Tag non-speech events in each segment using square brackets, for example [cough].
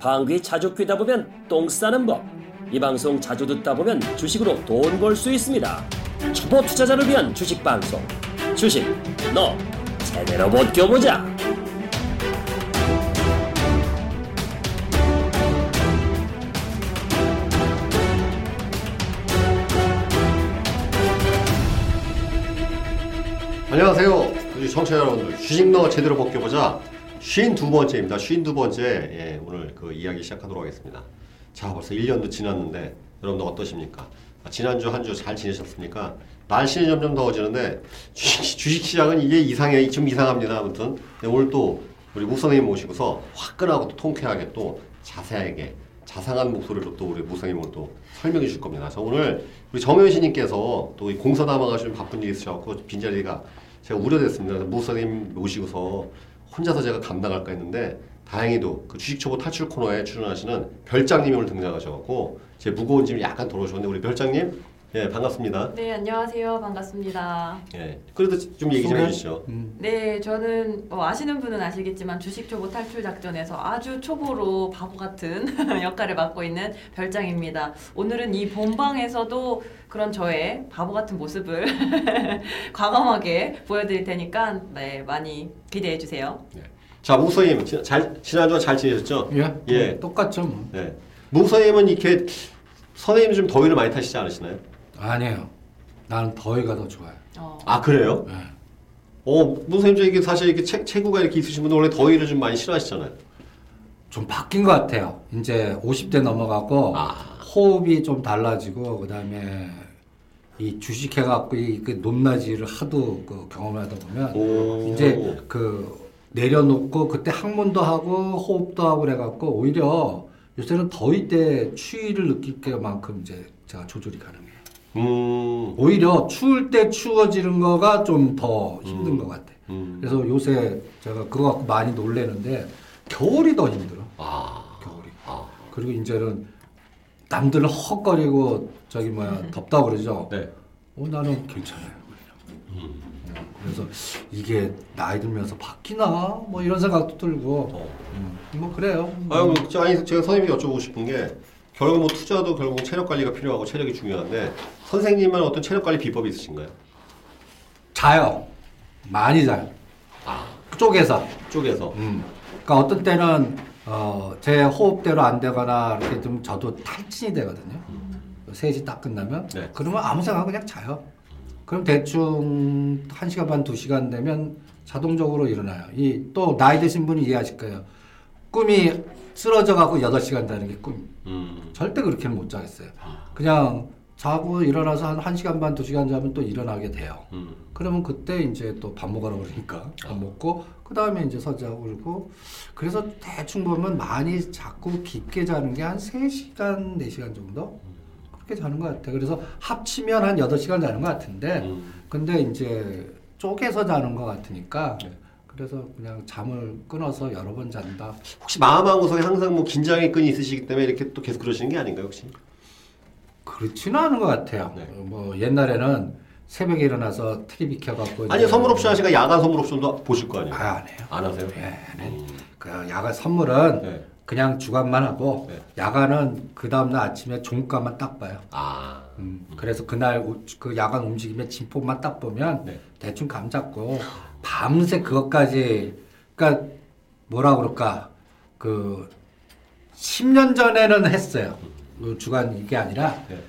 방귀 자주 뀌다 보면 똥 싸는 법. 이 방송 자주 듣다 보면 주식으로 돈 벌 수 있습니다. 초보 투자자를 위한 주식 방송. 주식, 너 제대로 못 껴보자. 안녕하세요. 우리 청취자 여러분들. 주식 너 제대로 벗겨보자. 쉰 두 번째입니다. 쉰 두 번째. 예, 오늘 그 이야기 시작하도록 하겠습니다. 자, 벌써 1년도 지났는데 여러분들 어떠십니까? 아, 지난주 한 주 잘 지내셨습니까? 날씨는 점점 더워지는데 주식, [laughs] 주식 시장은 이게 이상해. 좀 이상합니다. 아무튼. 네, 오늘 또 우리 무 선생님 모시고서 화끈하고 또 통쾌하게 또 자세하게 자상한 목소리로 또 우리 무선님을 또 설명해 줄 겁니다. 그래서 오늘 우리 정현신님께서 또이 공사 담아가시는 바쁜 일이 있으셔갖고 빈자리가 제가 우려됐습니다. 무선님 모시고서 혼자서 제가 감당할까 했는데 다행히도 그 주식 초보 탈출 코너에 출연하시는 별장님이 오늘 등장하셔갖고 제 무거운 짐이 약간 덜어주셨는데 우리 별장님 예 반갑습니다. 네, 안녕하세요. 반갑습니다. 예 그래도 좀 얘기 좀 소개? 해주시죠. 네, 저는 뭐 아시는 분은 아시겠지만 주식 초보 탈출 작전에서 아주 초보로 바보 같은 [laughs] 역할을 맡고 있는 별장입니다. 오늘은 이 본방에서도 그런 저의 바보 같은 모습을 [laughs] 과감하게 보여드릴 테니까 네, 많이 기대해 주세요. 자 무선님 지- 잘 지난주에 잘 지내셨죠? 예, 예. 똑같죠 뭐. 네. 무선님은 이렇게 선생님 좀 더위를 많이 타시지 않으시나요? 아니에요. 나는 더위가 더 좋아요. 어, 아 그래요? 예. 어저 이게 사실 이렇게 체, 체구가 이렇게 있으신 분들 원래 더위를 좀 많이 싫어하시잖아요. 좀 바뀐 것 같아요. 이제 50대 넘어가고 아. 호흡이 좀 달라지고 그다음에 이 주식해갖고 이그 높낮이를 하도 그 경험하다 보면 오. 이제 그 내려놓고 그때 항문도 하고 호흡도 하고 그래갖고 오히려 요새는 더위 때 추위를 느낄 게만큼 이제 제가 조절이 가능해요. 음. 오히려 추울 때 추워지는 거가 좀 더 힘든 음. 것 같아. 음. 그래서 요새 제가 그거 갖고 많이 놀래는데 겨울이 더 힘들어. 아. 겨울이. 아. 그리고 이제는 남들은 헉거리고 저기 뭐야 [laughs] 덥다 그러죠. 네. 어 나는 괜찮아요. 음. 어, 그래서 이게 나이 들면서 바뀌나 뭐 이런 생각도 들고 어. 음, 뭐 그래요. 아유, 저- 아니 제가 선생님이 여쭤보고 싶은 게 결국 뭐 투자도 결국 체력 관리가 필요하고 체력이 중요한데 선생님은 어떤 체력 관리 비법이 있으신가요? 자요. 많이 자요. 아. 쪼개서. 쪽에서. 음. 그러니까 어떤 때는 어, 제 호흡대로 안 되거나 이렇게 좀 저도 탈진이 되거든요. 3시 딱 끝나면 네. 그러면 아무 생각 그냥 자요. 그럼 대충 1시간 반 2시간 되면 자동적으로 일어나요. 이 또 나이 드신 분이 이해하실 거예요. 꿈이 쓰러져 갖고 8시간 자는 게 꿈. 음. 절대 그렇게는 못 자겠어요. 그냥 자고 일어나서 한 1시간 반 2시간 자면 또 일어나게 돼요. 음. 그러면 그때 이제 또 밥 먹으라 그러니까 밥 먹고 그 다음에 이제 서자고 그러고 그래서 대충 보면 많이 자꾸 깊게 자는 게 한 3시간 4시간 정도 그렇게 자는 것 같아요 그래서 합치면 한 8시간 자는 것 같은데 음. 근데 이제 쪼개서 자는 것 같으니까 네. 그래서 그냥 잠을 끊어서 여러 번 잔다 혹시 마음하고 속에 항상 뭐 긴장의 끈이 있으시기 때문에 이렇게 또 계속 그러시는 게 아닌가요, 혹시? 그렇지는 않은 것 같아요 네. 뭐 옛날에는 새벽에 일어나서 TV 켜갖고 아니 선물 옵션 하시니까 야간 선물 옵션도 보실 거 아니에요? 아, 안 해요 안 하세요? 예, 안 해요. 음. 그 야간 선물은 네. 그냥 주간만 하고 네. 야간은 그 다음날 아침에 종가만 딱 봐요. 아. 음, 그래서 그날 우- 그 야간 움직임의 진폭만 딱 보면 네. 대충 감 잡고 [laughs] 밤새 그것까지 그러니까 뭐라 그럴까 그 10년 전에는 했어요. 그 주간 이게 아니라 네.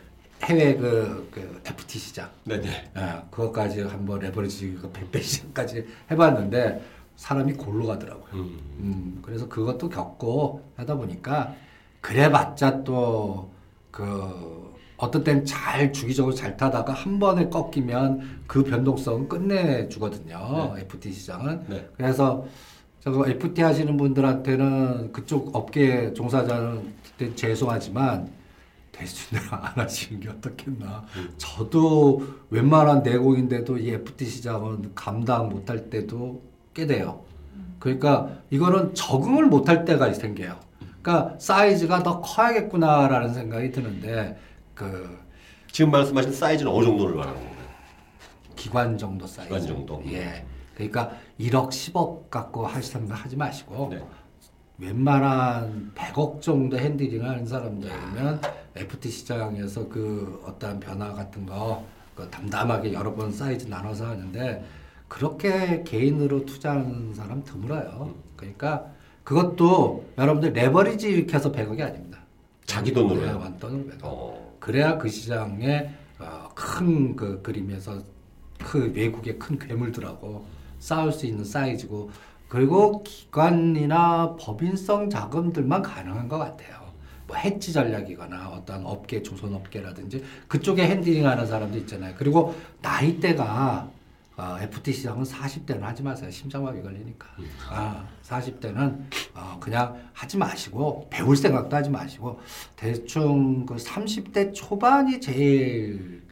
해외 그, 그 FT 시장 네네. 예, 그것까지 한번 레버리지 그 100배 시장까지 해봤는데 사람이 골로 가더라고요. 음. 음, 그래서 그것도 겪고 하다 보니까 그래봤자 또 그 어떤 때는 잘 주기적으로 잘 타다가 한 번에 꺾이면 그 변동성은 끝내주거든요. FT 시장은. 네. 그래서 저거 FT 하시는 분들한테는 그쪽 업계 종사자는 죄송하지만 대신대로 [laughs] 안 하시는 게 어떻겠나. 저도 웬만한 내공인데도 이 FT 시장은 감당 못할 때도 꽤 돼요. 그러니까 이거는 적응을 못할 때가 생겨요. 그러니까 사이즈가 더 커야겠구나라는 생각이 드는데 그 지금 말씀하신 사이즈는 어느 정도를 말하는 건가요? 기관 정도 사이즈. 기관 정도. 예. 그러니까 1억 10억 갖고 하시는 거 하지 마시고 네. 웬만한 100억 정도 핸들링 하는 사람들이면 FT 시장에서 그 어떠한 변화 같은 거그 담담하게 여러 번 사이즈 나눠서 하는데 그렇게 개인으로 투자하는 사람 드물어요. 그러니까 그것도 여러분들 레버리지 이렇게 해서 100억이 아닙니다. 자기 돈으로요? 네, 완돈으로 100억. 어. 그래야 그 시장에 어, 큰그 그림에서 그 외국의 큰 괴물들하고 싸울 수 있는 사이즈고 그리고 기관이나 법인성 자금들만 가능한 것 같아요. 뭐 해지 전략이거나 어떤 업계 조선 업계라든지 그쪽에 핸들링하는 사람도 있잖아요. 그리고 나이대가 어, FT 시장은 40대는 하지 마세요. 심장마비 걸리니까. 아, 40대는 어, 그냥 하지 마시고 배울 생각도 하지 마시고 대충 그 30대 초반이 제일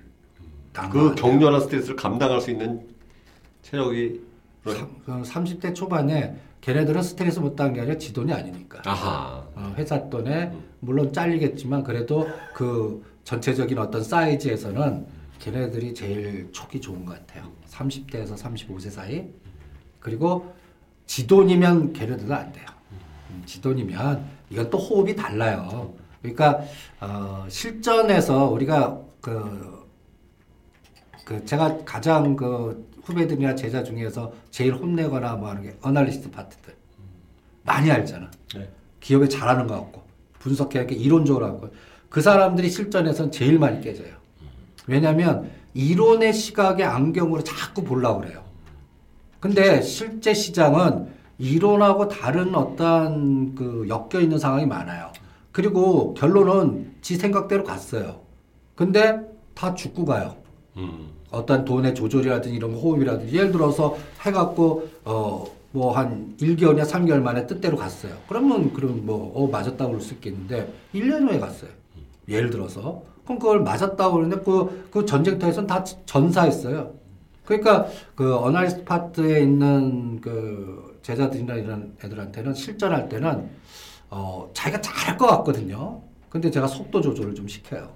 그. 격렬한 스트레스를 감당할 수 있는 체력이 삼- 그 30대 초반에 걔네들은 스트레스 못 당한 게 아니라 지 돈이 아니니까. 아하. 어, 회사 돈에 물론 잘리겠지만 그래도 그 전체적인 어떤 사이즈에서는 걔네들이 제일 촉이 좋은 것 같아요. 30대에서 35세 사이. 그리고 지 돈이면 걔네들도 안 돼요. 음, 지 돈이면 이건 또 호흡이 달라요. 그러니까 어, 실전에서 우리가 그, 그 제가 가장 그 후배들이나 제자 중에서 제일 혼내거나 뭐 하는 게 어널리스트 파트들 많이 알잖아. 네. 기업에 잘하는 것 같고 분석해 이렇게 이론적으로 하고 그 사람들이 실전에선 제일 많이 깨져요. 왜냐하면 이론의 시각의 안경으로 자꾸 보려고 그래요. 근데 실제 시장은 이론하고 다른 어떤 그 엮여 있는 상황이 많아요. 그리고 결론은 지 생각대로 갔어요. 근데 다 죽고 가요. 음. 어떤 돈의 조절이라든지 이런 거 호흡이라든지 예를 들어서 해갖고 어 뭐 한 1개월이나 3개월 만에 뜻대로 갔어요. 그러면 그럼 뭐 어 맞았다고 그럴 수 있겠는데 1년 후에 갔어요. 예를 들어서 그럼 그걸 맞았다고 그러는데 그, 그 전쟁터에서는 다 전사했어요. 그러니까 그 어나리스트 파트에 있는 그 제자들이나 이런 애들한테는 실전할 때는 어 자기가 잘할 것 같거든요. 근데 제가 속도 조절을 좀 시켜요.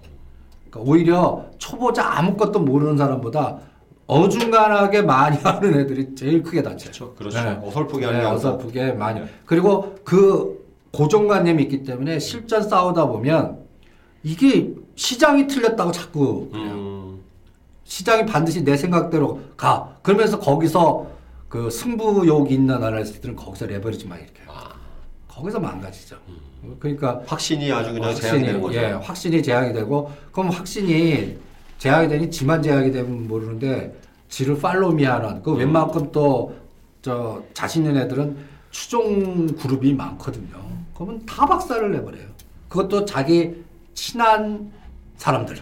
그러니까 오히려 초보자 아무것도 모르는 사람보다 어중간하게 많이 [laughs] 하는 애들이 제일 크게 다쳐요. 그렇죠. 그렇죠. 네. 어설프게 네, 하는 게 어설프게 많이. 네. 그리고 그 고정관념이 있기 때문에 실전 싸우다 보면 이게 시장이 틀렸다고 자꾸. 음. 시장이 반드시 내 생각대로 가. 그러면서 거기서 그 승부욕 있는 아날리스트들은 거기서 레버리지 막 이렇게. 아. 거기서 망가지죠. 그러니까 확신이 아주 그냥 확신이, 제약이 되는 거죠. 예, 확신이 제약이 되고 그럼 확신이 제약이 되니 지만 제약이 되면 모르는데 지를 팔로미 하는 그 웬만큼 또 저 자신 있는 애들은 추종 그룹이 많거든요. 그러면 다 박살을 내버려요. 그것도 자기 친한 사람들을.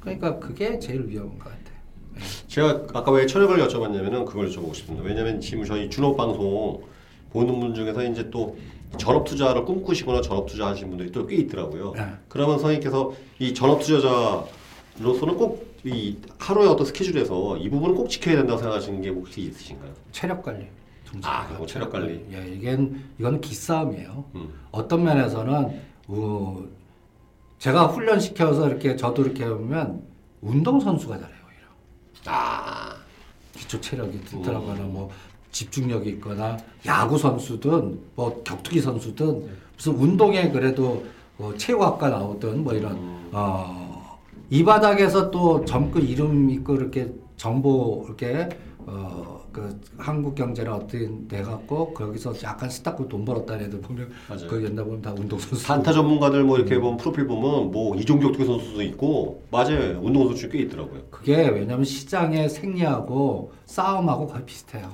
그러니까 그게 제일 위험한 것 같아요. 예. 제가 아까 왜 철학을 여쭤봤냐면은 그걸 여쭤보고 싶습니다. 왜냐면 지금 저희 준업 방송 보는 분 중에서 이제 또 전업 투자를 꿈꾸시거나 전업 투자 하시는 분들이 또 꽤 있더라고요. 네. 그러면 선생님께서 이 전업 투자자로서는 꼭 이 하루의 어떤 스케줄에서 이 부분을 꼭 지켜야 된다고 생각하시는 게 혹시 있으신가요? 체력 관리. 아, 그거 체력 관리. 예, 이건 이건 기싸움이에요. 음. 어떤 면에서는 어, 제가 훈련 시켜서 이렇게 저도 이렇게 보면 운동 선수가 잘해요 오히려. 아, 기초 체력이 튼튼하거나 뭐 집중력이 있거나 야구 선수든 뭐 격투기 선수든 무슨 운동에 그래도 어, 체육학과 나오든 뭐 이런 어, 이 바닥에서 또 젊고 이름 있고 이렇게 정보 이렇게 어, 그 한국 경제나 어떤 데 갖고 거기서 약간 스타크 돈 벌었다는 애들 보면 맞아요. 그 옛날 보면 다 운동 선수 산타 전문가들 뭐 이렇게 보면 프로필 보면 뭐 이종격 투기 선수도 있고 맞아요. 운동 선수 꽤 있더라고요. 그게 왜냐면 시장의 생리하고 싸움하고 거의 비슷해요.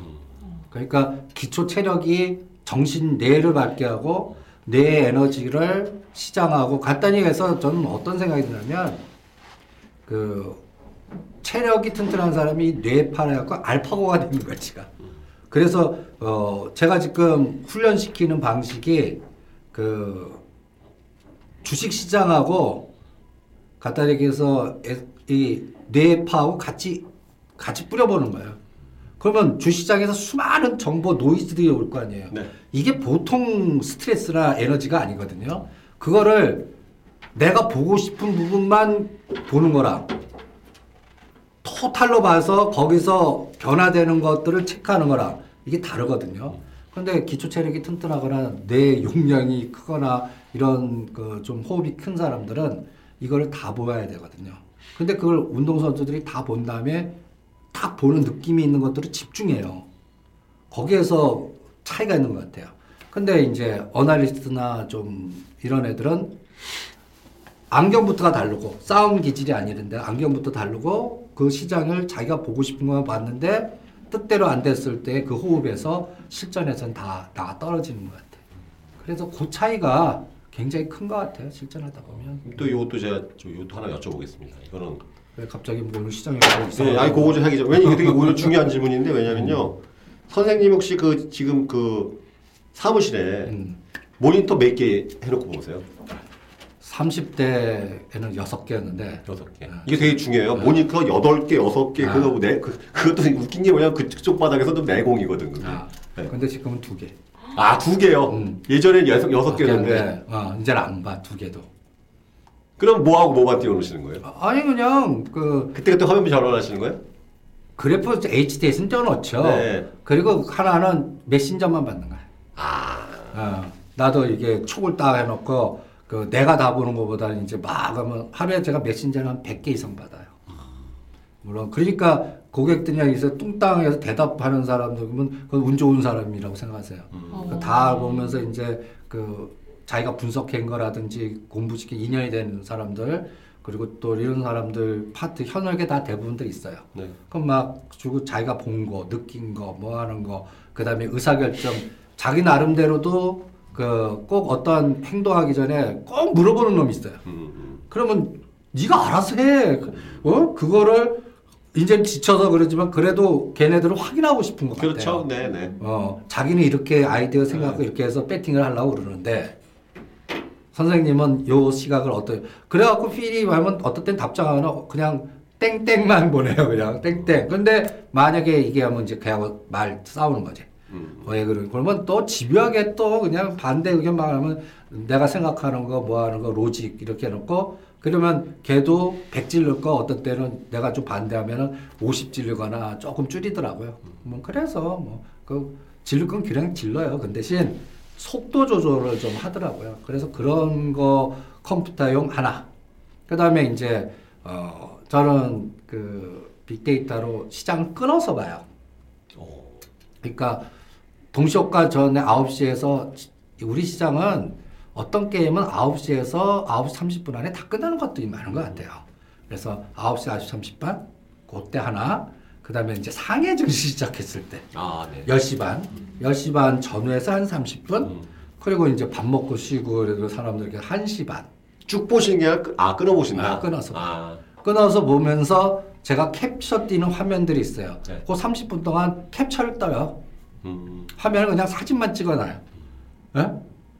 그러니까 기초 체력이 정신 뇌를 밝게 하고 뇌 에너지를 시장하고 간단히 해서 저는 어떤 생각이 드냐면 그 체력이 튼튼한 사람이 뇌파래 갖고 알파고가 되는 거야 지가. 그래서 어 제가 지금 훈련시키는 방식이 그 주식 시장하고 갖다 얘기해서 에- 이 뇌파하고 같이 같이 뿌려보는 거예요. 그러면 주시장에서 수많은 정보 노이즈들이 올 거 아니에요. 네. 이게 보통 스트레스나 에너지가 아니거든요. 그거를 내가 보고 싶은 부분만 보는 거랑 토탈로 봐서 거기서 변화되는 것들을 체크하는 거랑 이게 다르거든요. 근데 기초 체력이 튼튼하거나 뇌 용량이 크거나 이런 그 좀 호흡이 큰 사람들은 이거를 다 보아야 되거든요. 근데 그걸 운동선수들이 다 본 다음에 딱 보는 느낌이 있는 것들을 집중해요. 거기에서 차이가 있는 것 같아요. 근데 이제 어나리스트나 좀 이런 애들은 안경부터가 다르고 싸움 기질이 아니는데 안경부터 다르고 그 시장을 자기가 보고 싶은 것만 봤는데 뜻대로 안 됐을 때 그 호흡에서 실전에서는 다 나가 떨어지는 것 같아요. 그래서 그 차이가 굉장히 큰 것 같아요. 실전하다 보면 또 이것도 제가 좀 이것도 하나 여쭤보겠습니다. 이거는 왜 갑자기 뭐 오늘 시장에 있어? 네, 아니 그거 좀 하기 전 왜냐 이게 되게 오히려 중요한 질문인데 왜냐면요 선생님 혹시 그 지금 그 사무실에 음, 모니터 몇 개 해놓고 보세요? 30대에는 여섯 개였는데 여섯 개. 이게 되게 중요해요. 모니터 여덟 개, 여섯 개 아. 그거 네 그, 그것도 웃긴 게 뭐냐 그쪽 바닥에서도 내공이거든. 그게. 아, 네. 근데 지금은 두 개. 아두 개요. 음. 예전에 여섯 여섯 개였는데 개인데, 어, 이제는 안 봐, 두 개도. 그럼 뭐하고 뭐만 띄워놓으시는 거예요? 아, 아니, 그냥, 그, 그때 그때 화면비 전환하시는 거예요? 그래프 HDS는 떼어놓죠. 네. 그리고 하나는 메신저만 받는 거야. 아 어, 나도 이게 촉을 딱 해놓고, 그, 내가 다 보는 것보다는 이제 막 하면, 하루에 제가 메신저를 한 100개 이상 받아요. 물론, 그러니까 고객들이랑 있어 뚱땅해서 대답하는 사람들은 그건 운 좋은 사람이라고 생각하세요. 어. 그다 보면서 이제 그 자기가 분석한 거라든지 공부시킨 인연이 되는 사람들 그리고 또 이런 사람들 파트 현역에 다 대부분들 있어요. 네. 그럼 막 주고 자기가 본 거, 느낀 거, 뭐 하는 거, 그 다음에 의사결정, 자기 나름대로도 그 꼭 어떠한 행동하기 전에 꼭 물어보는 놈이 있어요. 음, 음. 그러면 네가 알아서 해. 어? 그거를 이제 지쳐서 그러지만 그래도 걔네들은 확인하고 싶은 것 같아요. 그렇죠. 네, 네. 어, 자기는 이렇게 아이디어 생각하고 이렇게 해서 배팅을 하려고 그러는데 선생님은 요 시각을 어떠 그래갖고 필이 하면 어떨 땐 답장하면 그냥 땡땡만 [laughs] 보내요 그냥 땡땡 근데 만약에 이게 하면 이제 걔하고 말 싸우는 거지 음. 왜 그러 그러면 또 집요하게 또 그냥 반대 의견만 하면 내가 생각하는 거 뭐 하는 거 로직 이렇게 해놓고 그러면 걔도 100 질릴 거 어떤 때는 내가 좀 반대하면은 50 질리거나 조금 줄이더라고요. 뭐 그래서 뭐그 질릴 건 그냥 질러요. 그 대신 속도 조절을 좀 하더라고요. 그래서 그런 거 컴퓨터용 하나. 그 다음에 이제 어 저는 그 빅데이터로 시장 끊어서 봐요. 어. 그러니까 동시효과 전에 9시에서 우리 시장은 어떤 게임은 9시에서 9시 30분 안에 다 끝나는 것들이 많은 것 같아요. 그래서 9시 9시 30분 그때 하나 그 다음에 이제 상해 증시 시작했을 때 아, 네. 10시 반 10시 반 전후에서 한 30분 음. 그리고 이제 밥 먹고 쉬고 그래도 사람들 이렇게 1시 반 쭉 보시는 게 아니라 끄- 아 끊어 보신다. 아, 끊어서. 아, 끊어서 보면서 제가 캡처 뛰는 화면들이 있어요. 네. 그 30분 동안 캡처를 떠요. 음. 화면을 그냥 사진만 찍어놔요. 예?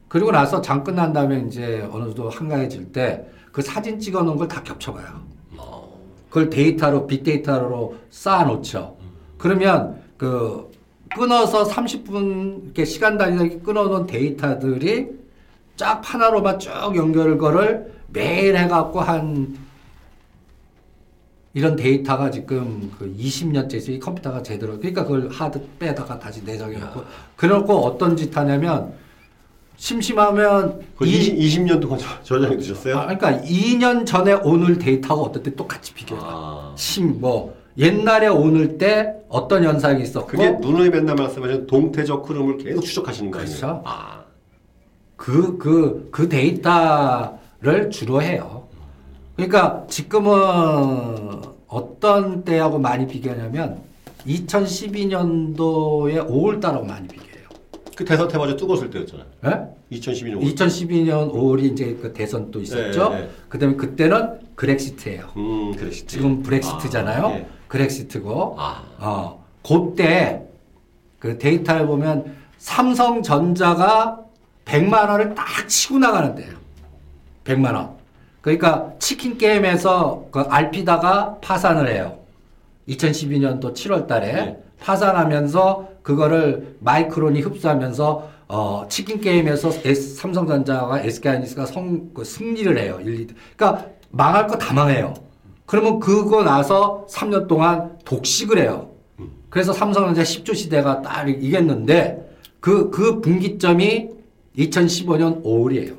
그리고 나서 장 끝난 다음에 이제 어느 정도 한가해질 때 그 사진 찍어놓은 걸 다 겹쳐봐요. 어. 그걸 데이터로 빅데이터로 쌓아놓죠. 그러면 그 끊어서 30분 이렇게 시간 단위로 끊어놓은 데이터들이 쫙 하나로만 쭉 연결 거를 매일 해갖고 한 이런 데이터가 지금 그 20년째 이 컴퓨터가 제대로 그러니까 그걸 하드 빼다가 다시 내정해갖고 그래놓고 어떤 짓 하냐면 심심하면 그 이- 20, 20 년 동안 저- 저장해 두셨어요? 아, 그러니까 2년 전에 오늘 데이터가 어떨 때 똑같이 비교해. 아. 심, 뭐, 옛날에 오늘 때 어떤 현상이 있었고, 그게 누누이 맨날 말씀하신 동태적 흐름을 계속 추적하시는 거 아니에요? 그렇죠. 아. 그, 그, 그 데이터를 주로 해요. 그러니까 지금은 어떤 때하고 많이 비교하냐면 2012년도에 5월달하고 많이 비교해요. 그 대선 테마주 뜨거웠을 때였잖아요. 예? 2012년 2012년 5월이 이제 그 대선 또 있었죠. 네, 네. 그 다음에 그때는 그렉시트예요. 음, 그랬지. 지금 브렉시트잖아요. 아, 예. 그렉시트고. 아. 어, 그때 그 데이터를 보면 삼성전자가 100만 원을 딱 치고 나가는데요. 100만 원. 그러니까 치킨 게임에서 그 알피다가 파산을 해요. 2012년도 7월 달에 네. 파산하면서 그거를 마이크론이 흡수하면서 어, 치킨 게임에서 S, 삼성전자와 SK하이닉스가 성, 그 승리를 해요. 1, 2. 그러니까 망할 거 다 망해요. 그러면 그거 나서 3년 동안 독식을 해요. 그래서 삼성전자 10조 시대가 딱 이겼는데 그, 그 분기점이 2015년 5월이에요.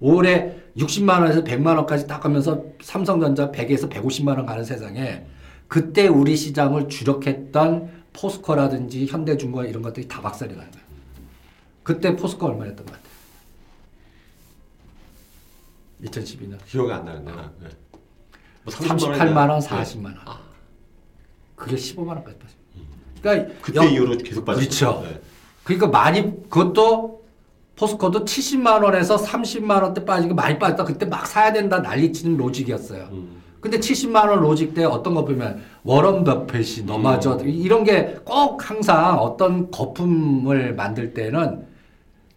5월에 60만 원에서 100만 원까지 딱 가면서 삼성전자 100에서 150만 원 가는 세상에 그때 우리 시장을 주력했던 포스코라든지 현대중공업 이런 것들이 다 박살이 나는 거예요. 그때 포스코 얼마 였던 것 같아요? 2012년. 기억이 안 나는데. 나. 네. 뭐 38만 원, 네. 40만 원. 그게 15만 원까지 빠져. 그러니까 그때 영- 이후로 계속 빠졌죠. 그렇죠. 네. 그러니까 많이 그것도 포스코도 70만 원에서 30만 원대 빠지고 많이 빠졌다. 그때 막 사야 된다 난리치는 logic이었어요. 음. 근데 70만 원 logic 때 어떤 거 보면 워런 버핏이 너마저 음. 이런 게 꼭 항상 어떤 거품을 만들 때는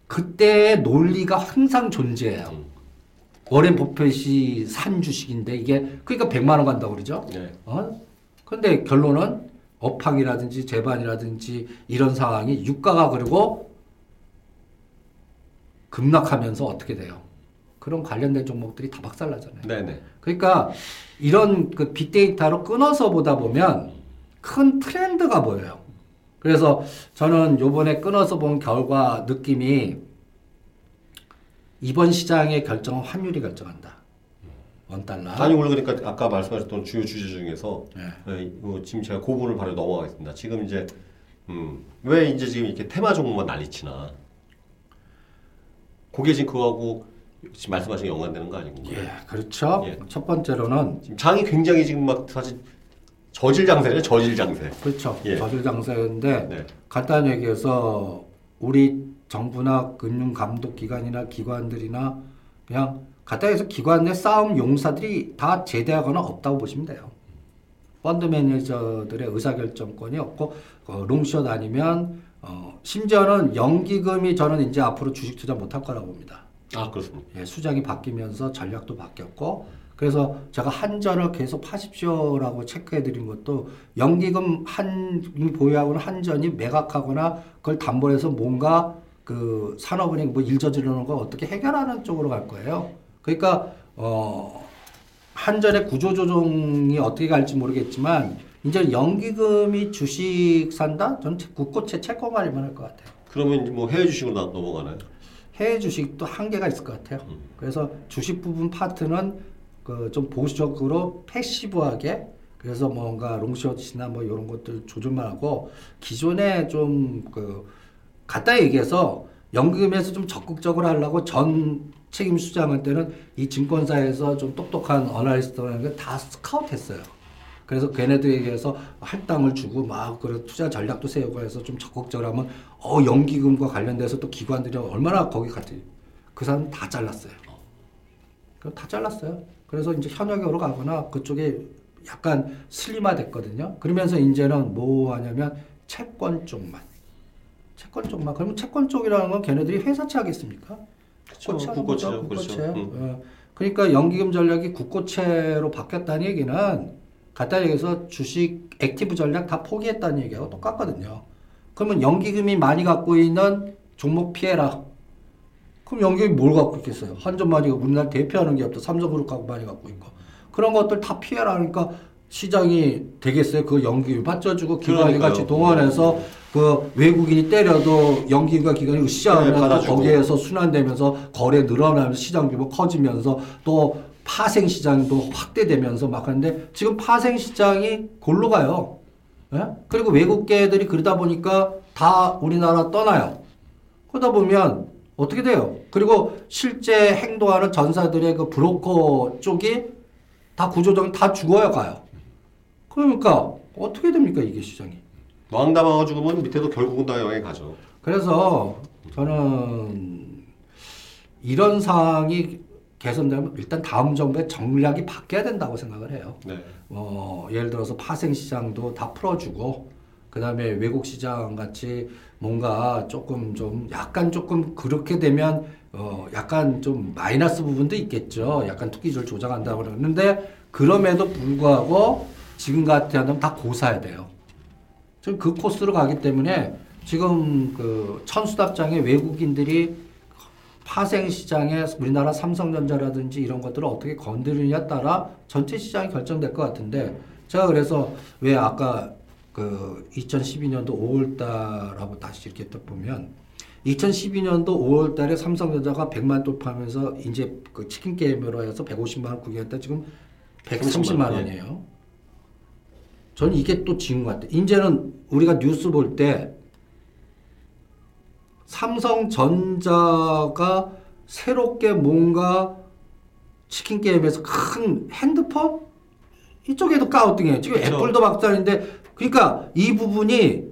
그때의 논리가 항상 존재해요. 음. 워렌 버핏이 산 주식인데 이게 그러니까 100만 원 간다고 그러죠. 네. 어? 근데 결론은 업황이라든지 재반이라든지 이런 상황이 유가가 그리고 급락하면서 어떻게 돼요? 그런 관련된 종목들이 다 박살나잖아요. 네네. 그러니까 이런 그 빅데이터로 끊어서 보다 보면 큰 트렌드가 보여요. 그래서 저는 요번에 끊어서 본 결과 느낌이 이번 시장의 결정은 환율이 결정한다. 원 달러. 아니 오늘 그러니까 아까 말씀하셨던 주요 주제 중에서 네. 네, 뭐 지금 제가 그 부분을 바로 넘어가겠습니다. 지금 이제 음, 왜 이제 지금 이렇게 테마 종목만 난리치나? 그게 지금 그거하고 지금 말씀하신 게 연관되는 거 아니군요. 예, 그렇죠. 예. 첫 번째로는 지금 장이 굉장히 지금 막 사실 저질 장세네, 저질 장세. 그렇죠. 예. 저질 장세인데 네. 간단히 얘기해서 우리 정부나 금융 감독 기관이나 기관들이나 그냥 간단히 해서 기관 내 싸움 용사들이 다 제대하거나 없다고 보시면 돼요. 펀드 매니저들의 의사결정권이 없고 어, 롱숏 아니면 어, 심지어는 연기금이 저는 이제 앞으로 주식 투자 못할 거라고 봅니다. 아 그렇습니다. 예, 수장이 바뀌면서 전략도 바뀌었고 그래서 제가 한전을 계속 파십시오라고 체크해 드린 것도 연기금 한 보유하고는 한전이 매각하거나 그걸 담보해서 뭔가 그 산업은행 뭐 일저지르는 걸 어떻게 해결하는 쪽으로 갈 거예요. 그러니까 어 한전의 구조 조정이 어떻게 갈지 모르겠지만 이제 연기금이 주식 산다? 전 국고채 채권 관리만 할 것 같아요. 그러면 이제 뭐 해외 주식으로 나- 넘어가나요? 해외 주식도 한계가 있을 것 같아요. 그래서 주식 부분 파트는 그 좀 보수적으로 패시브하게 그래서 뭔가 롱숏이나 뭐 이런 것들 조절만 하고 기존에 좀그 간단히 얘기해서 연금에서 좀 적극적으로 하려고 전 책임 수장할 때는 이 증권사에서 좀 똑똑한 어나리스트라는 다 스카우트했어요. 그래서 걔네들에게서 할당을 주고 막 그런 투자 전략도 세우고 해서 좀 적극적으로 하면 어 연기금과 관련돼서 또 기관들이 얼마나 거기 같이 그 사람 다 잘랐어요. 그럼 다 잘랐어요. 그래서 이제 현역으로 가거나 그쪽에 약간 슬림화 됐거든요. 그러면서 이제는 뭐 하냐면 채권 쪽만. 채권 쪽만. 그러면 채권 쪽이라는 건 걔네들이 회사채 하겠습니까? 국고채 국고채죠, 거죠, 그렇죠. 국고채. 음. 어, 그러니까 연기금 전략이 국고채로 바뀌었다는 얘기는 간단히 얘기해서 주식 active 전략 다 포기했다는 얘기하고 똑같거든요. 그러면 연기금이 많이 갖고 있는 종목 피해라. 그럼 연기금이 뭘 갖고 있겠어요? 한전만이 우리나라 대표하는 기업도 삼성그룹하고 많이 갖고 있고 그런 것들 다 피해라 하니까 시장이 되겠어요? 그 연기금 받쳐주고 기관이. 같이 동원해서 그 외국인이 때려도 연기금과 기관이 네, 으쌰하면. 거기에서 순환되면서 거래 늘어나면서 시장 규모 커지면서 또 파생 시장도 확대되면서 막 하는데 지금 파생 시장이 골로 가요. 예? 그리고 외국계들이 그러다 보니까 다 우리나라 떠나요. 그러다 보면 어떻게 돼요? 그리고 실제 행동하는 전사들의 그 브로커 쪽이 다 구조적으로 다 죽어야 가요. 그러니까 어떻게 됩니까 이게 시장이? 왕담하고 죽으면 밑에도 결국은 다 영향이 가죠. 그래서 저는 이런 상황이 개선되면 일단 다음 정부의 전략이 바뀌어야 된다고 생각을 해요. 네. 어, 예를 들어서 파생 시장도 다 풀어주고 그다음에 외국 시장 같이 뭔가 조금 좀 약간 조금 그렇게 되면 어 약간 좀 마이너스 부분도 있겠죠. 약간 투기를 조정한다고 그러는데 그럼에도 불구하고 지금 같으면 다 고사야 돼요. 지금 그 코스로 가기 때문에 지금 그 천수답장에 외국인들이 파생 시장에 우리나라 삼성전자라든지 이런 것들을 어떻게 건드리느냐에 따라 전체 시장이 결정될 것 같은데 제가 그래서 왜 아까 그그 2012년도 5월달하고 다시 이렇게 딱 보면 2012년도 5월달에 삼성전자가 100만 돌파하면서 이제 그 치킨 게임으로 해서 150만 원 구경했다 지금 130만 원이에요. 저는 이게 또 지은 것 같아요. 이제는 우리가 뉴스 볼때 삼성전자가 새롭게 뭔가 치킨 게임에서 큰 핸드폰 이쪽에도 까우팅해요. 지금 그쵸. 애플도 박살인데 그러니까 이 부분이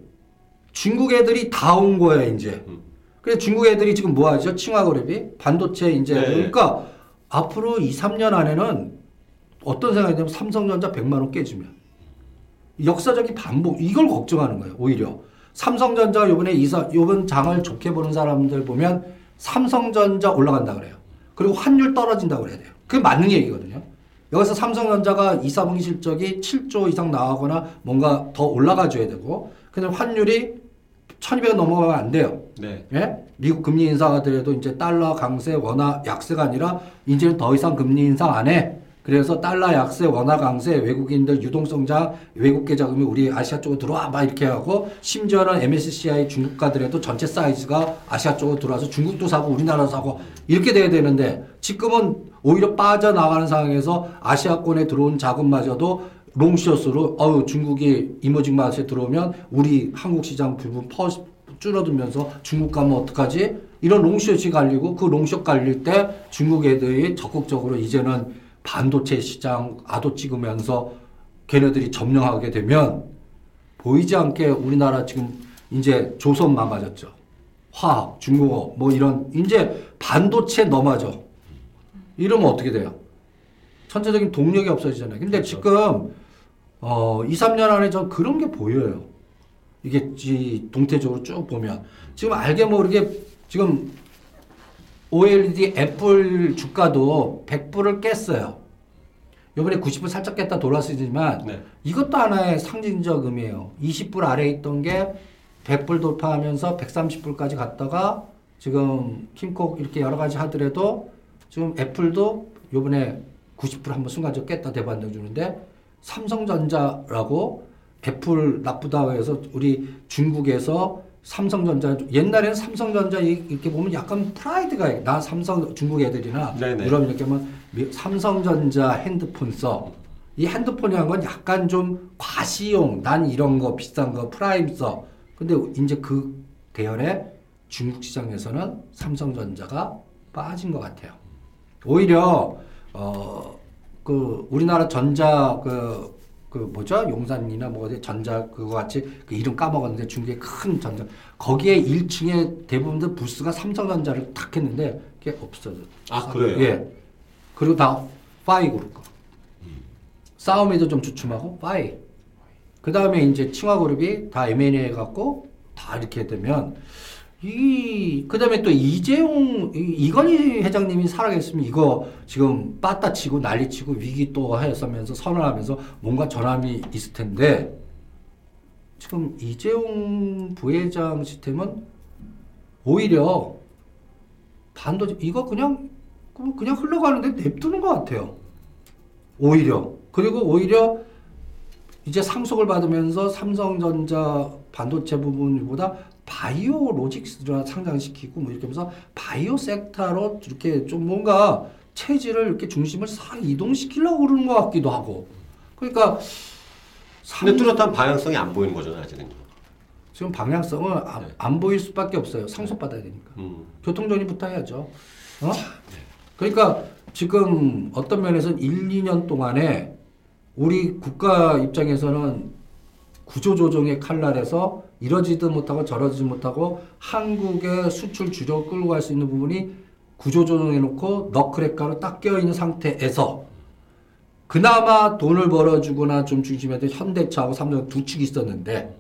중국 애들이 다 온 거예요 이제. 음. 그래서 중국 애들이 지금 뭐 하죠? 칭화그룹이 반도체 이제 네. 그러니까 앞으로 2, 3년 안에는 어떤 생각이 들면 삼성전자 100만 원 깨지면 역사적인 반복 이걸 걱정하는 거예요 오히려 삼성전자 요번에 이사 요번 장을 좋게 보는 사람들 보면 삼성전자 올라간다 그래요 그리고 환율 떨어진다 그래야 돼요 그게 맞는 얘기거든요 여기서 삼성전자가 2, 4분기 실적이 7조 이상 나가거나 뭔가 더 올라가 줘야 되고 근데 환율이 1200원 넘어가면 안 돼요 네. 예? 미국 금리 인상가 더라도 이제 달러 강세 원화 약세가 아니라 이제는 더 이상 금리 인상 안 해. 그래서 달러 약세 원화 강세 외국인들 유동성장 외국계 자금이 우리 아시아 쪽으로 들어와 막 이렇게 하고 심지어는 MSCI 중국가들에도 전체 사이즈가 아시아 쪽으로 들어와서 중국도 사고 우리나라도 사고 이렇게 돼야 되는데 지금은 오히려 빠져나가는 상황에서 아시아권에 들어온 자금마저도 롱숏으로 어유 중국이 이머징 마켓에 들어오면 우리 한국 시장 부분 퍼 줄어들면서 중국 가면 어떡하지? 이런 롱숏이 갈리고 그 롱숏 갈릴 때 중국 애들이 적극적으로 이제는 반도체 시장 아도 찍으면서 걔네들이 점령하게 되면 보이지 않게 우리나라 지금 이제 조선 망가졌죠. 화학, 중국어 뭐 이런 이제 반도체 넘어져. 이러면 어떻게 돼요? 전체적인 동력이 없어지잖아요. 근데 지금 어 2, 3년 안에 전 그런 게 보여요. 이게 이 동태적으로 쭉 보면 지금 알게 모르게 지금 OLED 애플 주가도 100불을 깼어요. 요번에 90불 살짝 깼다 돌아서지만 네. 이것도 하나의 상징적 의미예요. 20불 아래에 있던 게 100불 돌파하면서 130불까지 갔다가 지금 팀쿡 이렇게 여러 가지 하더라도 지금 애플도 요번에 90불 한번 순간적으로 깼다 대반등 주는데 삼성전자라고 애플 나쁘다고 해서 우리 중국에서 삼성전자 옛날에는 삼성전자 이- 이렇게 보면 약간 프라이드가 있- 나 삼성 중국 애들이나 네네. 유럽 이렇게 하면 미- 삼성전자 핸드폰 써. 이 핸드폰이란 건 약간 좀 과시용 난 이런 거 비싼 거 prime 써. 근데 이제 그 대열에 중국 시장에서는 삼성전자가 빠진 것 같아요. 오히려 어 그 우리나라 전자 그, 그 뭐죠 용산이나 뭐 전자 그거 같이 그 이름 까먹었는데 중국의 큰 전자 거기에 1층에 대부분 들 부스가 삼성전자를 탁 했는데 그게 없어져. 아, 그래요? 예. 그리고 다 파이 그룹 거. 싸움에도 좀 주춤하고 파이. 그 다음에 이제 칭화 그룹이 다 M&A 해갖고 다 이렇게 되면 이 그다음에 또 이재용 이- 이건희 회장님이 살아계시면 이거 지금 빠따 치고 난리 치고 위기 또 하였으면서 선언하면서 뭔가 전함이 있을 텐데 지금 이재용 부회장 시스템은 오히려 반도체 이거 그냥 그냥 흘러가는데 냅두는 것 같아요. 오히려 그리고 오히려 이제 상속을 받으면서 삼성전자 반도체 부분보다 바이오 로직스를 상장시키고 뭐 이렇게 하면서 바이오 섹터로 이렇게 좀 뭔가 체질을 이렇게 중심을 싹 이동시키려고 그러는 것 같기도 하고 그러니까 근데 삼- 뚜렷한 방향성이 안 보이는 거죠 아직은. 지금 방향성은 안, 네. 안 보일 수밖에 없어요 상속받아야 되니까 음. 교통정리부터 해야죠. 어? 그러니까 지금 어떤 면에서는 1, 2년 동안에 우리 국가 입장에서는 구조조정의 칼날에서 이러지도 못하고 저러지 못하고 한국의 수출 주력 끌고 갈 수 있는 부분이 구조 조정해놓고 너클핵가로 딱 껴있는 상태에서 그나마 돈을 벌어주거나 좀 중심에도 현대차하고 삼성 두 축이 있었는데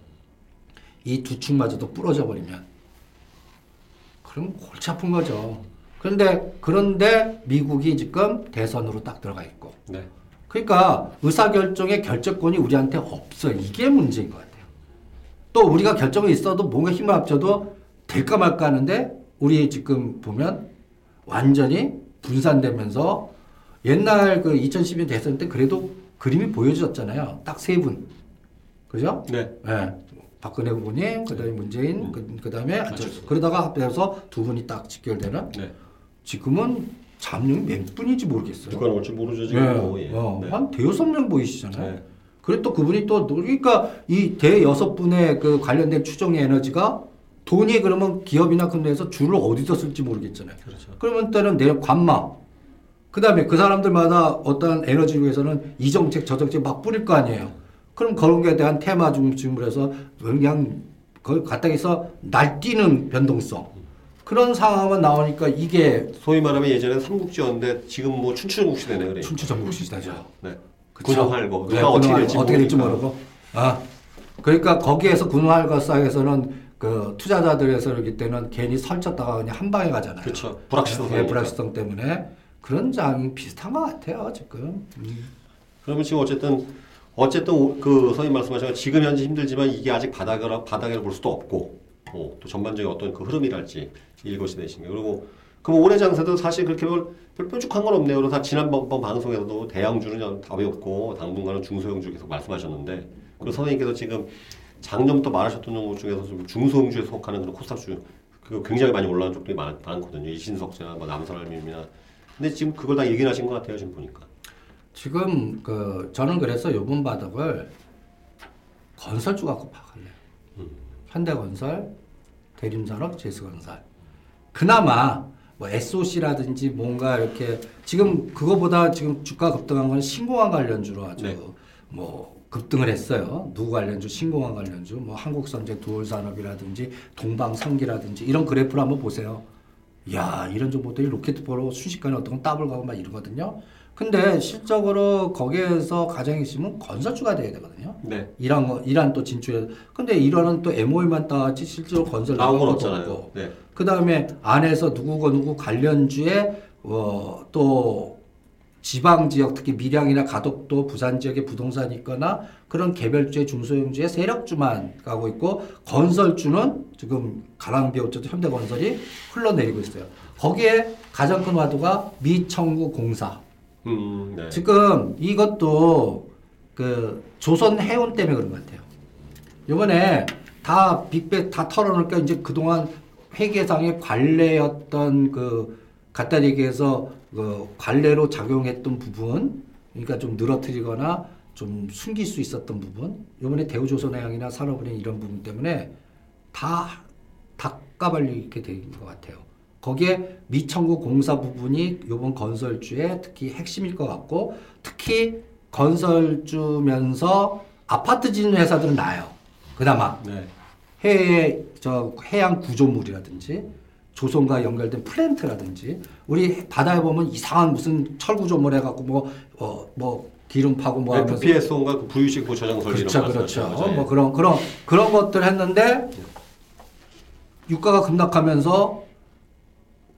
이 두 축마저도 부러져 버리면 그럼 골치 아픈 거죠. 그런데 그런데 미국이 지금 대선으로 딱 들어가 있고 네. 그러니까 의사결정의 결정권이 우리한테 없어. 이게 문제인 것 같아요. 또 우리가 결정이 있어도 뭔가 힘을 합쳐도 될까 말까 하는데 우리 지금 보면 완전히 분산되면서 옛날 그 2012년 대선 때 그래도 그림이 보여졌잖아요. 딱 세 분. 그죠? 네. 예. 박근혜 후보님, 그 다음에 문재인, 음. 그, 그 다음에 안철수. 그러다가 합해서 두 분이 딱 직결되는. 네. 지금은 잠룡이 몇 분인지 모르겠어요. 누가 나올지 모르죠 예. 지금. 뭐, 예. 어, 네. 한 대여섯 명 보이시잖아요. 네. 그리고 또 그분이 또 그러니까 이 대여섯 분의 그 관련된 추정의 에너지가 돈이 그러면 기업이나 큰 데에서 줄을 어디서 쓸지 모르겠잖아요. 그렇죠. 그러면 때는 내 관마. 그 다음에 그 사람들마다 어떠한 에너지를 위해서는 이 정책 저 정책 막 뿌릴 거 아니에요. 그럼 그런 거에 대한 테마 중심으로 해서 그냥 거기 갖다해서 날뛰는 변동성. 그런 상황은 나오니까 이게 소위 말하면 예전에 삼국지였는데 지금 뭐 춘추전국시 되네 그래. 춘추전국 시대죠. 네. 그쵸? 군용할거 네, 누가 어떻게 될지 거 어떻게 될지. 모르고. 아, 그러니까 거기에서 군용할거 사이에서는 그 투자자들에서 그렇기 때는 괜히 설쳤다가 그냥 한 방에 가잖아요. 그렇죠. 불확실성. 네, 불확실성 때문에 그런 장이 비슷한 것 같아요 지금. 음. 그러면 지금 어쨌든 어쨌든 오- 그 선생님 말씀하신 지금 현재 힘들지만 이게 아직 바닥을 바닥이라 볼 수도 없고 어, 또 전반적인 어떤 그 흐름이랄지 읽으시 되신 게 그리고 그럼 올해 장세도 사실 그렇게 별, 별 뾰족한 건 없네요. 그래서 지난번 방송에서도 대형주는 답이 없고 당분간은 중소형주 계속 말씀하셨는데 그리고 선생님께서 지금 작년부터 말하셨던 것 중에서 좀 중소형주에 속하는 그런 코스닥주 그 굉장히 많이 올라온 쪽들이 많, 많거든요. 이신석재나 뭐 남선알림이나 근데 지금 그걸 다 얘기하신 것 같아요. 지금 보니까. 지금 그 저는 그래서 요번 바닥을 건설주 갖고 파악할래요. 현대건설, 대림산업, 제스건설. 그나마 뭐 SOC라든지 뭔가 이렇게 지금 그거보다 지금 주가 급등한 건 신공항 관련주로 아주 네. 뭐 급등을 했어요. 누구 관련주, 신공항 관련주, 뭐 한국선제 두올산업이라든지 동방성기라든지 이런 그래프를 한번 보세요. 야 이런 정보들이 로켓 보러 순식간에 어떤 건 더블 가고 막 이러거든요. 근데 실적으로 거기에서 가장 핵심은 건설주가 돼야 되거든요. 네. 이란 거, 이란 또 진출해. 근데 이란은 또 MOU만 따왔지 실제로 건설 나온 건 없잖아요. 없고. 네. 그 다음에 안에서 누구고 누구 관련주에 어, 또 지방 지역 특히 밀양이나 가덕도 부산 지역에 부동산이 있거나 그런 개별주의 중소형주의 세력주만 가고 있고 건설주는 지금 가랑비 옷 젖듯 현대건설이 흘러내리고 있어요. 거기에 가장 큰 화두가 미청구 공사. 음, 네. 지금 이것도 그 조선 해운 때문에 그런 것 같아요. 이번에 다 빅백 다 털어놓을까 이제 그동안 회계상의 관례였던 그 갖다 얘기해서 그 관례로 작용했던 부분, 그러니까 좀 늘어뜨리거나 좀 숨길 수 있었던 부분, 이번에 대우조선해양이나 산업은행 이런 부분 때문에 다 닭가발리게 된 것 같아요. 거기에 미청구 공사 부분이 이번 건설주의 특히 핵심일 것 같고 특히 건설주면서 아파트 짓는 회사들은 나요. 그나마 네. 해외 저 해양 구조물이라든지 조선과 연결된 플랜트라든지 우리 바다에 보면 이상한 무슨 철 구조물 해갖고 뭐어뭐 기름 파고 뭐 하면서 FPSO인가 그 부유식 그렇죠, 이런 거 그렇죠. 거죠? 뭐 그런 그런 그런 것들 했는데 유가가 급락하면서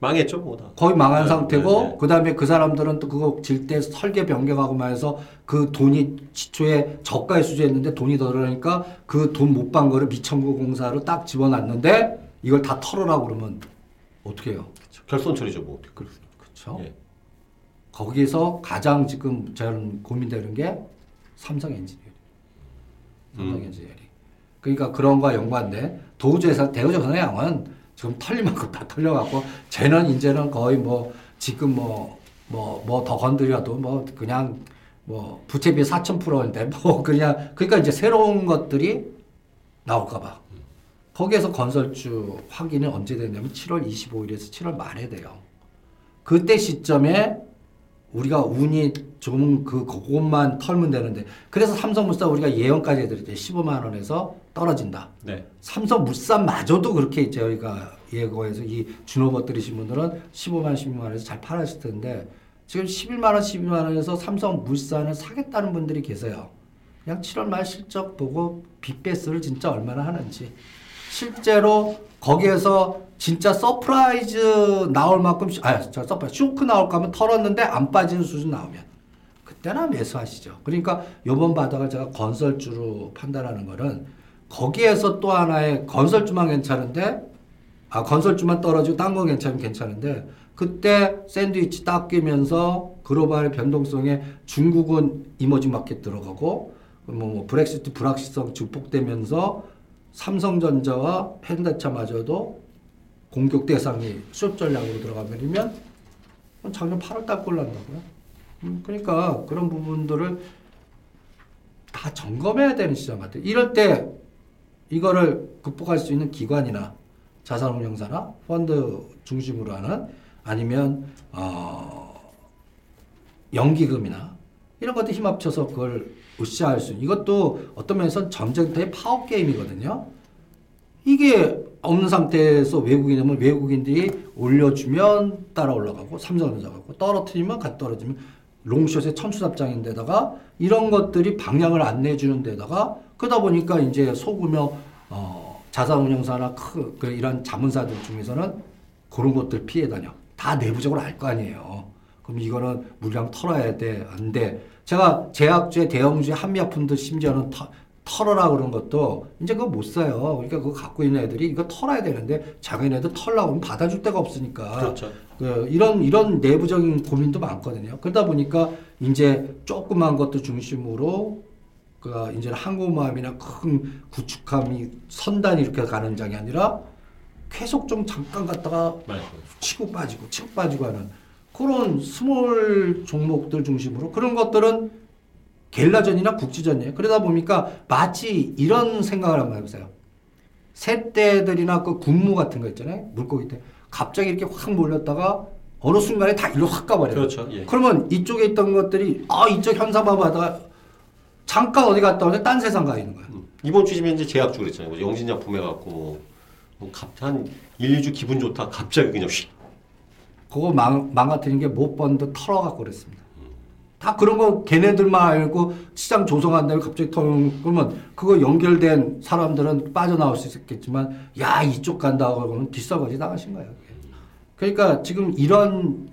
망했죠, 뭐 다. 거의 망한 네, 상태고 네, 네. 그 다음에 그 사람들은 또 그거 질 때 설계 변경하고만 해서 그 돈이 지초에 저가에 수주했는데 돈이 더 들어가니까 그 돈 못 반 거를 미청구 공사로 딱 집어놨는데 이걸 다 털어라 그러면 어떻게 해요? 결손 처리죠, 뭐. 그, 그렇죠. 예. 거기서 가장 지금 저는 고민되는 게 삼성 엔지니어링. 삼성 음. 엔지니어링. 그러니까 그런 거와 연관돼 도우주에서 대우조선해양은 지금 털릴 만큼 다 털려갖고 쟤는 이제는 거의 뭐 지금 뭐 뭐 뭐 더 건드려도 뭐 그냥 뭐 부채 비율 4천 프로인데 뭐 [laughs] 그냥 그러니까 이제 새로운 것들이 나올까봐 거기에서 건설주 확인이 언제 되냐면 7월 25일에서 7월 말에 돼요. 그때 시점에 우리가 운이 좀 그 그것만 털면 되는데 그래서 삼성물산 우리가 예언까지 해드렸죠. 15만 원에서 떨어진다. 네. 삼성 물산마저도 그렇게 저희가 예고해서 이 준호버 들으신 분들은 15만 16만 원에서 잘 팔았을 텐데 지금 11만 원 12만 원에서 삼성 물산을 사겠다는 분들이 계세요. 그냥 7월 말 실적 보고 big bath를 진짜 얼마나 하는지 실제로 거기에서 진짜 surprise 나올 만큼 아 저 surprise 쇼크 나올까 하면 털었는데 안 빠지는 수준 나오면 그때나 매수하시죠. 그러니까 요번 바닥을 제가 건설주로 판단하는 거는 거기에서 또 하나의 건설주만 괜찮은데 아 건설주만 떨어지고 딴 건 괜찮으면 괜찮은데 그때 샌드위치 딱 끼면서 글로벌 변동성에 중국은 이머징 마켓 들어가고 뭐 브렉시트 불확실성 증폭되면서 삼성전자와 현대차마저도 공격 대상이 수업 전략으로 들어가버리면 작년 8월 달 꼴난다고요. 음, 그러니까 그런 부분들을 다 점검해야 되는 시장 같아요. 이럴 때 이거를 극복할 수 있는 기관이나 자산운용사나 펀드 중심으로 하는 아니면 어, 연기금이나 이런 것들 힘 합쳐서 그걸 으쌰할 수 있는 이것도 어떤 면에서 전쟁터의 파워 게임이거든요. 이게 없는 상태에서 외국인이면 외국인들이 올려주면 따라 올라가고 삼성전자 가고 떨어뜨리면 같이 떨어지면 롱숏의 천추납장인데다가 이런 것들이 방향을 안 내주는 데다가 그러다 보니까 이제 속으며 어, 자산운용사나 크, 그 이런 자문사들 중에서는 그런 것들 피해 다녀. 다 내부적으로 알 거 아니에요. 그럼 이거는 물량 털어야 돼, 안 돼. 제가 제약주에 대형주에 한미약품도 심지어는 터, 털어라 그런 것도 이제 그거 못 사요. 그러니까 그거 갖고 있는 애들이 이거 털어야 되는데 자기네들 털라고 하면 받아줄 데가 없으니까. 그렇죠. 그 이런 이런 내부적인 고민도 많거든요. 그러다 보니까 이제 조그만 것들 중심으로 그 이제 항공모함이나 큰 구축함이 선단이 이렇게 가는 장이 아니라 계속 좀 잠깐 갔다가. 치고 빠지고 치고 빠지고 하는 그런 small 종목들 중심으로 그런 것들은 게릴라전이나 국지전이에요. 그러다 보니까 마치 이런 생각을 한번 해보세요. 새떼들이나 그 군무 같은 거 있잖아요. 물고기 때 갑자기 이렇게 확 몰렸다가 어느 순간에 다 일로 확 가버려요. 그렇죠. 예. 그러면 이쪽에 있던 것들이 아 이쪽 하다가 잠깐 어디 갔다 오는데 딴 세상 가 있는 거야. 음. 이번 주 지면 이제 제약주 그랬잖아요. 뭐 영신약품 해갖고 뭐, 뭐한 1, 2주 기분 좋다 갑자기 그냥 휙. 그거 망, 망가뜨린 게 못 번도 털어갖고 그랬습니다. 다 그런 거 걔네들만 알고 시장 조성한 다음에 갑자기 털면 그러면 그거 연결된 사람들은 빠져나올 수 있겠지만 야 이쪽 간다고 그러면 뒷설거지 당하신 거예요. 그러니까 지금 이런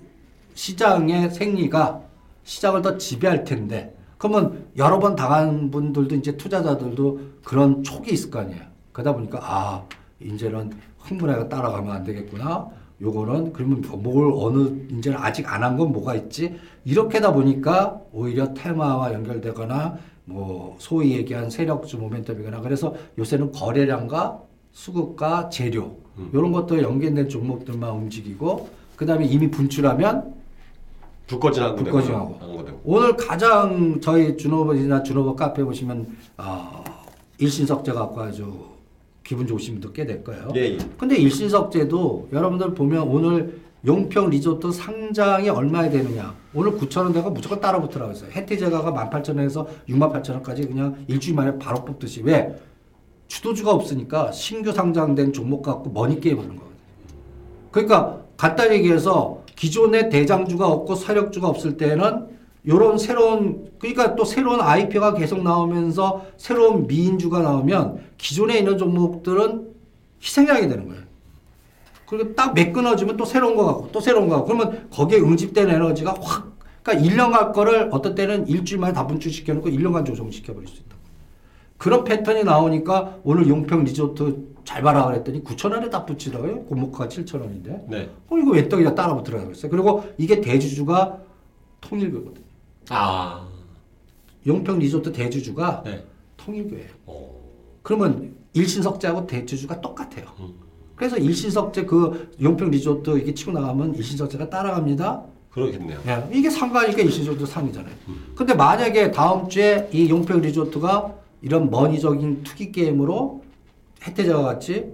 시장의 생리가 시장을 더 지배할 텐데 그러면 여러 번 당한 분들도 이제 투자자들도 그런 촉이 있을 거 아니에요. 그러다 보니까 아 이제는 흥분해가 따라가면 안 되겠구나. 요거는 그러면 뭘 어느 이제는 아직 안 한 건 뭐가 있지? 이렇게다 보니까 오히려 테마와 연결되거나 뭐 소위 얘기한 세력주 모멘텀이거나 그래서 요새는 거래량과 수급과 재료 음. 이런 것도 연계된 종목들만 움직이고 그다음에 이미 분출하면 불꺼진하고. 되고. 되고. 오늘 가장 저희 준호버이나 준호버 카페 보시면 어, 일신석재 갖고 아주 기분 좋으신 분도 꽤 될 거예요. 예, 예. 근데 일신석재도 여러분들 보면 오늘 용평 리조트 상장이 얼마에 되느냐. 오늘 9,000원대가 무조건 따라 붙으라고 했어요. 혜태제가가 18,000원에서 68,000원까지 그냥 일주일 만에 바로 뽑듯이. 왜? 주도주가 없으니까 신규 상장된 종목 갖고 머니게임 하는 거거든요. 그러니까 간단히 얘기해서 기존의 대장주가 없고 세력주가 없을 때는 요런 새로운 그러니까 또 새로운 IPO가 계속 나오면서 새로운 미인주가 나오면 기존에 있는 종목들은 희생양이 되는 거예요. 그리고 딱 맥 끊어지면 또 새로운 거 갖고 또 새로운 거 갖고 그러면 거기에 응집된 에너지가 확 그러니까 1년 갈 거를 어떤 때는 일주일 만에 다 분출시켜 놓고 1년간 조정시켜 버릴 수 있다. 그런 패턴이 나오니까 오늘 용평 리조트 잘 봐라 그랬더니 9,000원에 딱 붙이더라고요. 고목가 7,000원인데. 네. 어, 이거 왜 떡이냐 따라 붙으라고 했어요. 그리고 이게 대주주가 통일교거든요. 아. 용평 리조트 대주주가 네. 통일교예요. 어. 그러면 일신석재하고 대주주가 똑같아요. 음. 그래서 일신석재 그 용평 리조트 이게 치고 나가면 일신석재가 따라갑니다. 그러겠네요. 예, 이게 상가니까 일신석재 상이잖아요. 음. 근데 만약에 다음 주에 이 용평 리조트가 이런 머니적인 투기 게임으로 혜태자와 같이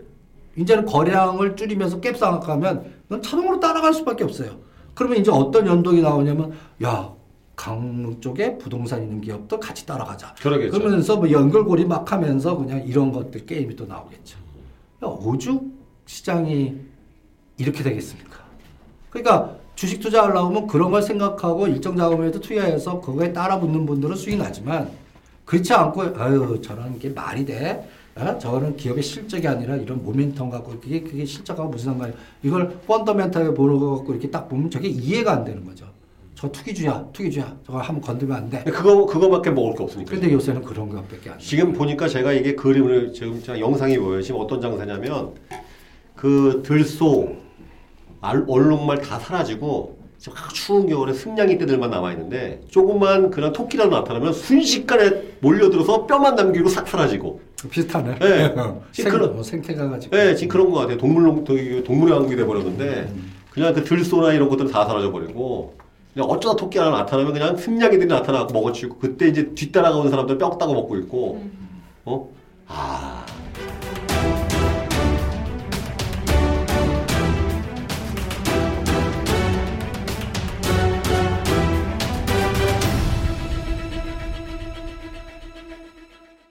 이제는 거래량을 줄이면서 갭 상각하면 이건 자동으로 따라갈 수밖에 없어요. 그러면 이제 어떤 연동이 나오냐면 야 강릉 쪽에 부동산 있는 기업도 같이 따라가자. 그러겠죠. 그러면서 뭐 연결고리 막 하면서 그냥 이런 것들 게임이 또 나오겠죠. 야, 오죽 시장이 이렇게 되겠습니까? 그러니까 주식 투자하려면 그런 걸 생각하고 일정 자금에도 투자해서 그거에 따라 붙는 분들은 수익 나지만 그렇지 않고 아유 저런 게 말이 돼? 어? 저거는 기업의 실적이 아니라 이런 모멘텀 갖고 그게 그게 실적하고 무슨 상관이야? 이걸 펀더멘탈에 보는 거 갖고 이렇게 딱 보면 저게 이해가 안 되는 거죠. 저 투기주야, 투기주야. 저거 한번 건들면 안 돼. 그거 그거밖에 먹을 게 없으니까. 근데 요새는 그런 것밖에 안 돼. 지금 보니까 제가 이게 그림을 지금 제가 영상이 보여요. 지금 어떤 장사냐면 그 들소 알- 얼룩말 다 사라지고 추운 겨울에 승냥이 떼들만 남아 있는데 조금만 그냥 토끼라도 나타나면 순식간에 몰려들어서 뼈만 남기고 싹 사라지고. 비슷하네. 네. [laughs] 생, 그런- 어, 생태가 가지고. 예, 지금 그런 것 같아요. 동물 동물의 왕국이 돼 버렸는데 그냥 그 들소나 이런 것들은 다 사라져 버리고 그냥 어쩌다 토끼 하나 나타나면 그냥 승냥이들이 나타나고 먹어치우고 그때 이제 뒤따라가는 사람들 뼈 따고 먹고 있고 어? 아